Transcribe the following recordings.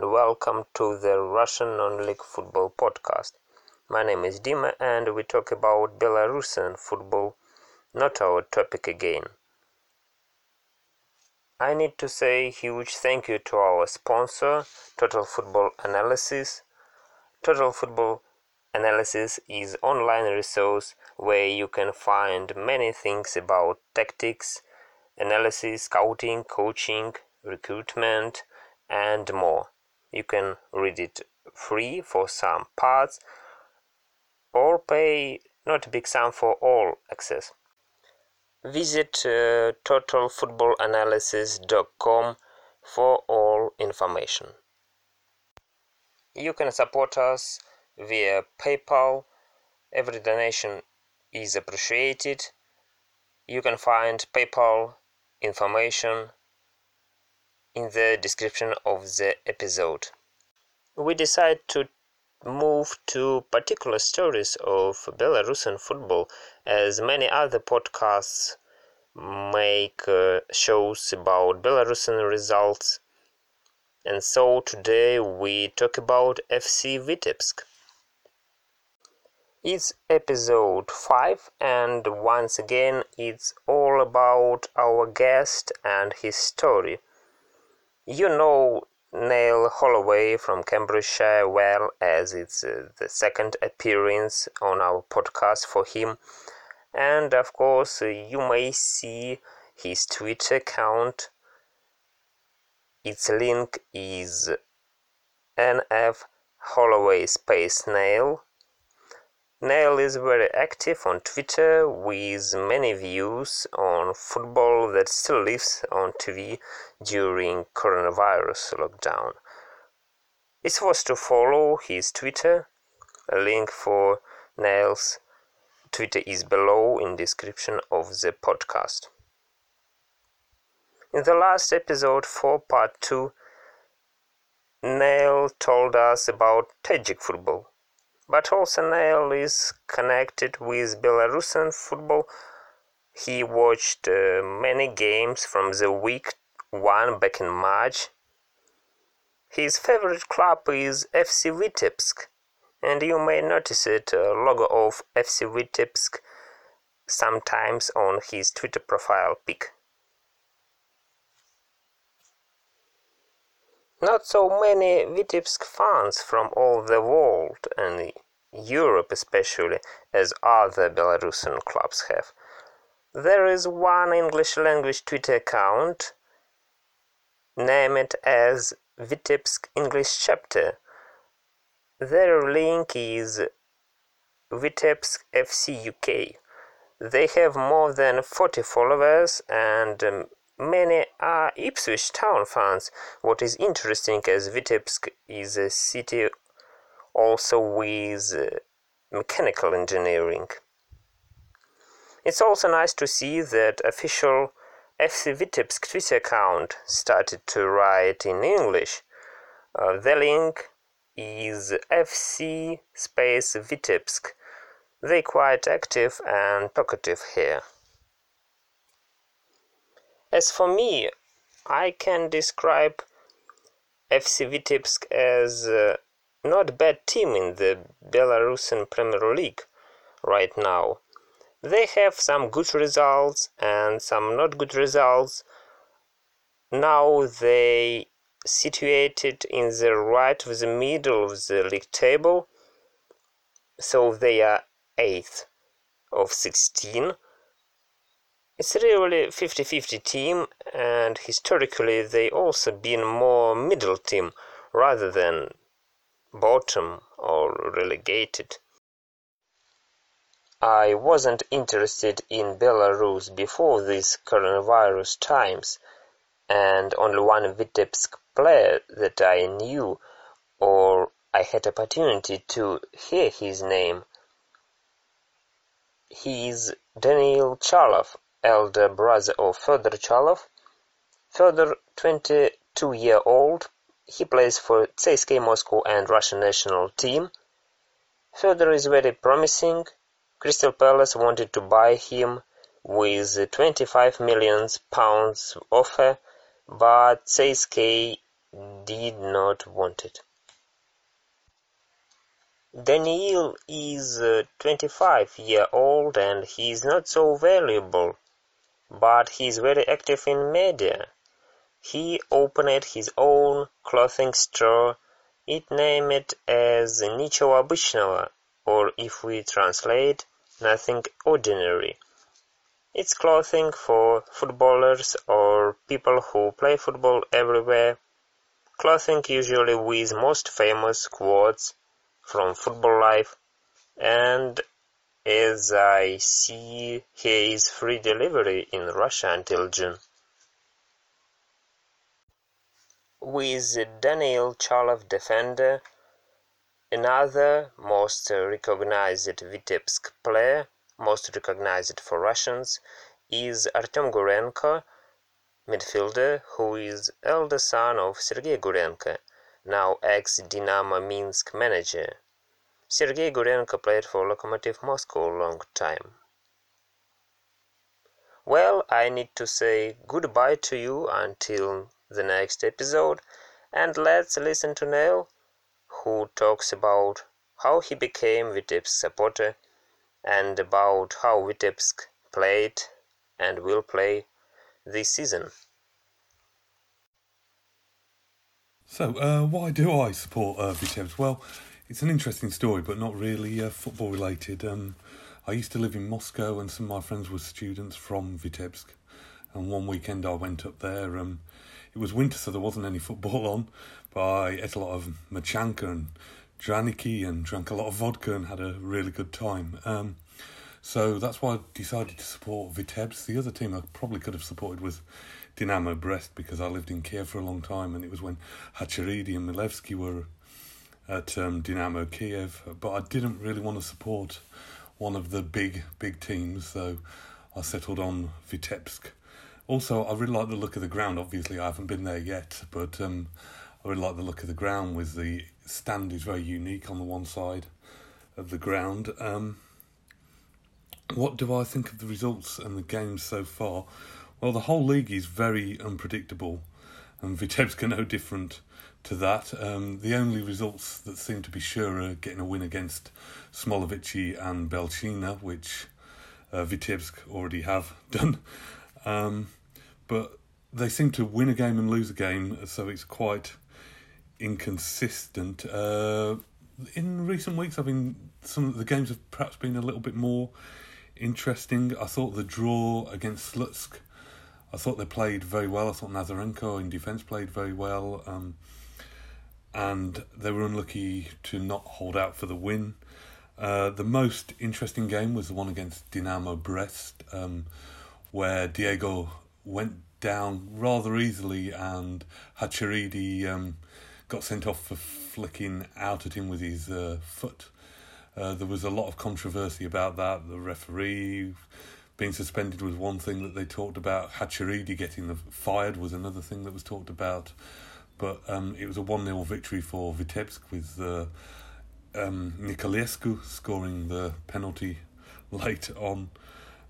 and welcome to the Russian non-league football podcast. My name is Dima and we talk about Belarusian football, not our topic again. I need to say huge thank you to our sponsor, Total Football Analysis. Total Football Analysis is online resource where you can find many things about tactics, analysis, scouting, coaching, recruitment, and more. You can read it free for some parts or pay not a big sum for all access. Visit uh, totalfootballanalysis.com for all information. You can support us via PayPal. Every donation is appreciated. You can find PayPal information in the description of the episode. We decide to move to particular stories of Belarusian football as many other podcasts make uh, shows about Belarusian results. And so today we talk about FC Vitebsk. It's episode 5 and once again it's all about our guest and his story. You know Neil Holloway from Cambridgeshire well, as it's uh, the second appearance on our podcast for him. And of course, uh, you may see his Twitter account. Its link is NF Holloway Space Nail Neil is very active on Twitter with many views on football that still lives on TV during coronavirus lockdown. It's worth to follow his Twitter. A link for Neil's Twitter is below in description of the podcast. In the last episode for part 2, Neil told us about Tajik football but also Neil is connected with Belarusian football. He watched uh, many games from the week one back in March. His favorite club is FC Vitebsk, and you may notice it a logo of FC Vitebsk sometimes on his Twitter profile pic. Not so many Vitebsk fans from all the world and Europe especially as other Belarusian clubs have. There is one English language Twitter account, name it as Vitebsk English Chapter. Their link is Vitebsk FC UK. They have more than 40 followers and um, Many are Ipswich Town fans. What is interesting as Vitebsk is a city also with uh, mechanical engineering. It's also nice to see that official FC Vitebsk Twitter account started to write in English. Uh, the link is FC space Vitebsk. They are quite active and talkative here. As for me, I can describe FC Vitebsk as uh, not bad team in the Belarusian Premier League right now. They have some good results and some not good results. Now they situated in the right of the middle of the league table, so they are eighth of 16 it's really 50-50 team and historically they also been more middle team rather than bottom or relegated. I wasn't interested in Belarus before these coronavirus times and only one Vitebsk player that I knew or I had opportunity to hear his name. He is Daniil Chalov elder brother of Fyodor Chalov. Fyodor, 22-year-old, he plays for CSKA Moscow and Russian national team. Fyodor is very promising. Crystal Palace wanted to buy him with 25 million pounds offer, but CSKA did not want it. Daniil is uh, 25 year old and he is not so valuable, but he is very active in media. He opened his own clothing store. It named as "Ничего обычного", or if we translate, nothing ordinary. It's clothing for footballers or people who play football everywhere. Clothing usually with most famous quotes from football life, and as I see here is free delivery in Russia until June. With Daniil Chalov defender, another most recognized Vitebsk player, most recognized for Russians, is Artem Gurenko, midfielder who is elder son of Sergei Gurenko, now ex-Dinamo Minsk manager. Sergei Gurenko played for Lokomotiv Moscow a long time. Well, I need to say goodbye to you until the next episode, and let's listen to Neil, who talks about how he became Vitebsk supporter and about how Vitebsk played and will play this season. So, uh, why do I support uh, Vitebsk? Well, it's an interesting story, but not really uh, football related. Um, I used to live in Moscow, and some of my friends were students from Vitebsk. And one weekend I went up there. Um, it was winter, so there wasn't any football on, but I ate a lot of machanka and draniki and drank a lot of vodka and had a really good time. Um, so that's why I decided to support Vitebsk. The other team I probably could have supported was Dynamo Brest because I lived in Kiev for a long time, and it was when Khacharidi and Milevsky were at um, Dynamo Kiev. But I didn't really want to support one of the big big teams, so I settled on Vitebsk. Also, I really like the look of the ground. Obviously, I haven't been there yet, but um, I really like the look of the ground. With the stand is very unique on the one side of the ground. Um, what do I think of the results and the games so far? Well, the whole league is very unpredictable, and Vitebsk are no different to that. Um, the only results that seem to be sure are getting a win against Smolevichi and Belshina, which uh, Vitebsk already have done. Um, but they seem to win a game and lose a game, so it's quite inconsistent. Uh, in recent weeks, I've been some of the games have perhaps been a little bit more interesting. I thought the draw against Slutsk I thought they played very well. I thought Nazarenko in defence played very well. Um, and they were unlucky to not hold out for the win. Uh, the most interesting game was the one against Dynamo Brest, um, where Diego went down rather easily and Khacharidi um, got sent off for flicking out at him with his uh, foot. Uh, there was a lot of controversy about that. The referee being suspended was one thing that they talked about. Khacharidi getting the fired was another thing that was talked about. But um, it was a 1 0 victory for Vitebsk with uh, um, scoring the penalty late on.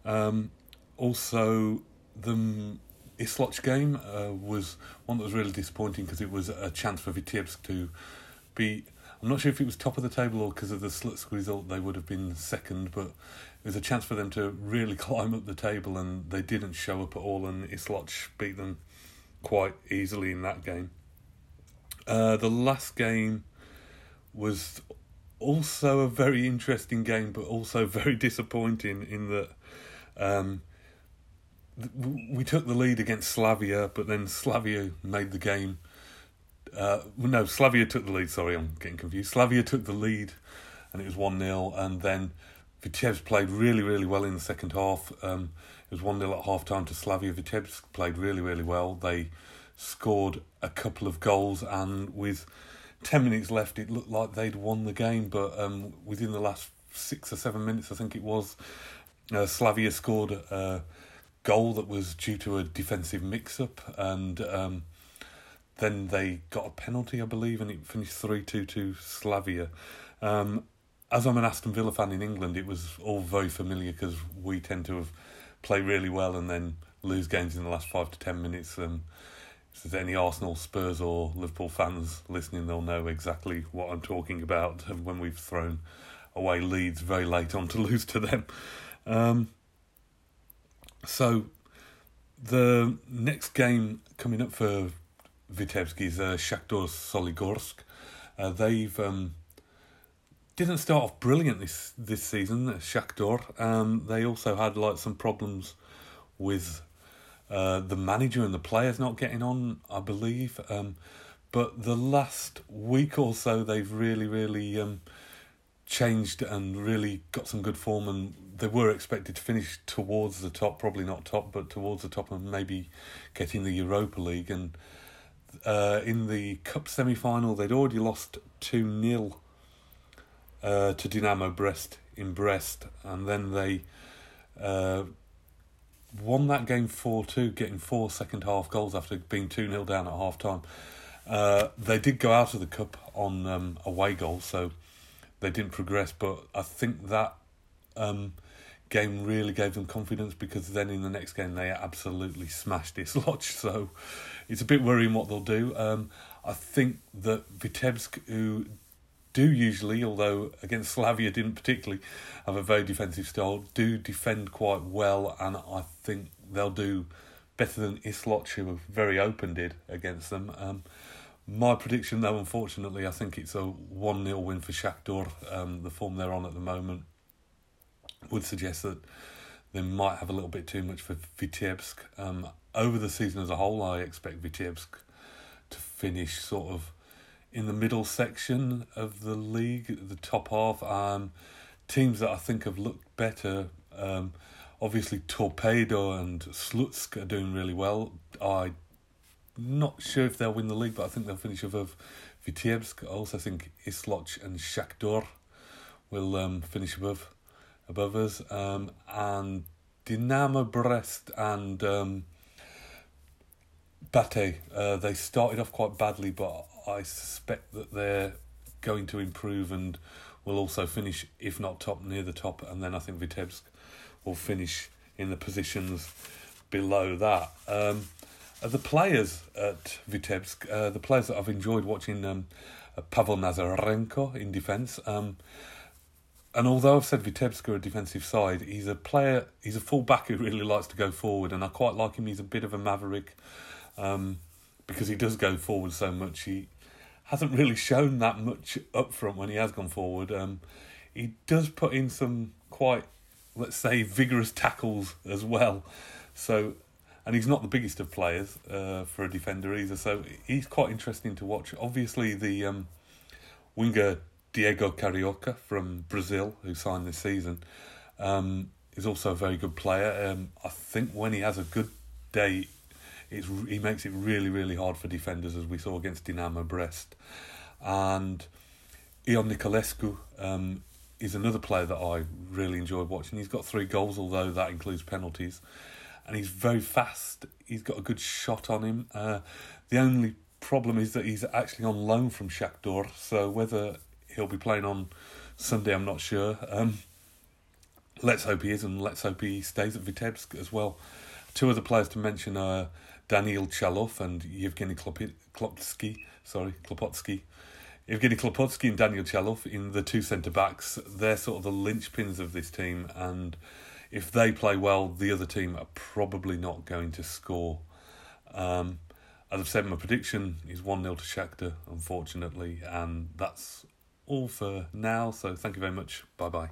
Um, also, the Isloch game uh, was one that was really disappointing because it was a chance for Vitebsk to be. I'm not sure if it was top of the table or because of the Slutsk result they would have been second, but it was a chance for them to really climb up the table, and they didn't show up at all. And Isloch beat them quite easily in that game. Uh, the last game was also a very interesting game, but also very disappointing in that um, we took the lead against Slavia, but then Slavia made the game. Uh, no, Slavia took the lead. Sorry, I'm getting confused. Slavia took the lead, and it was one 0 and then Vitebsk played really, really well in the second half. Um, it was 1 0 at half time to Slavia. Vitebsk played really, really well. They scored a couple of goals, and with 10 minutes left, it looked like they'd won the game. But um, within the last six or seven minutes, I think it was, uh, Slavia scored a goal that was due to a defensive mix up, and um, then they got a penalty, I believe, and it finished 3 2 to Slavia. Um, as I'm an Aston Villa fan in England, it was all very familiar because we tend to have play really well and then lose games in the last five to ten minutes. And if there's any Arsenal, Spurs, or Liverpool fans listening, they'll know exactly what I'm talking about when we've thrown away leads very late on to lose to them. Um, so the next game coming up for Vitebsk is uh, Shakhtar Soligorsk. Uh, they've um, didn't start off brilliant this this season. Shakhtar. Um, they also had like some problems with uh, the manager and the players not getting on. I believe. Um, but the last week or so, they've really, really um, changed and really got some good form. And they were expected to finish towards the top, probably not top, but towards the top, and maybe getting the Europa League. And uh, in the cup semi final, they'd already lost 2 0 uh, to Dynamo Brest in Brest, and then they uh, won that game 4 2, getting four second half goals after being 2 0 down at half time. Uh, they did go out of the cup on um, away goals, so they didn't progress, but I think that um, game really gave them confidence because then in the next game they absolutely smashed Isloch. So it's a bit worrying what they'll do. Um, I think that Vitebsk, who do usually, although against Slavia didn't particularly have a very defensive style, do defend quite well, and I think they'll do better than Isloch, who were very open did against them. Um, my prediction, though, unfortunately, I think it's a 1 0 win for Shakhtar. Um, the form they're on at the moment would suggest that they might have a little bit too much for Vitebsk. Um, over the season as a whole, I expect Vitebsk to finish sort of in the middle section of the league, the top half. Um, teams that I think have looked better, um, obviously Torpedo and Slutsk are doing really well. I'm not sure if they'll win the league, but I think they'll finish above Vitebsk. I also think Isloch and Shakhtar will um, finish above above us, um, and Dynamo Brest and um, Bate. Uh, they started off quite badly, but I suspect that they're going to improve and will also finish, if not top, near the top. And then I think Vitebsk will finish in the positions below that. Um, the players at Vitebsk, uh, the players that I've enjoyed watching, um, uh, Pavel Nazarenko in defence. Um, and although I've said Vitebsk are a defensive side, he's a player, he's a full back who really likes to go forward, and I quite like him. He's a bit of a maverick um, because he does go forward so much. He hasn't really shown that much up front when he has gone forward. Um, he does put in some quite, let's say, vigorous tackles as well. So, and he's not the biggest of players uh, for a defender either. So he's quite interesting to watch. Obviously, the um, winger Diego Carioca from Brazil, who signed this season, um, is also a very good player. Um, I think when he has a good day, it's, he makes it really, really hard for defenders, as we saw against Dinamo Brest. And Ion Nicolaescu um, is another player that I really enjoy watching. He's got three goals, although that includes penalties. And he's very fast. He's got a good shot on him. Uh, the only problem is that he's actually on loan from Shakhtar, so whether he'll be playing on Sunday. I'm not sure. Um, let's hope he is, and let's hope he stays at Vitebsk as well. Two other players to mention are Daniel Chalov and Yevgeny Klopotsky. Sorry, Klopotsky. Evgeny Klopotsky and Daniel Chalov in the two centre backs. They're sort of the linchpins of this team, and if they play well, the other team are probably not going to score. Um, as I've said, my prediction is 1 0 to Shakhtar, unfortunately, and that's all for now. So thank you very much. Bye bye.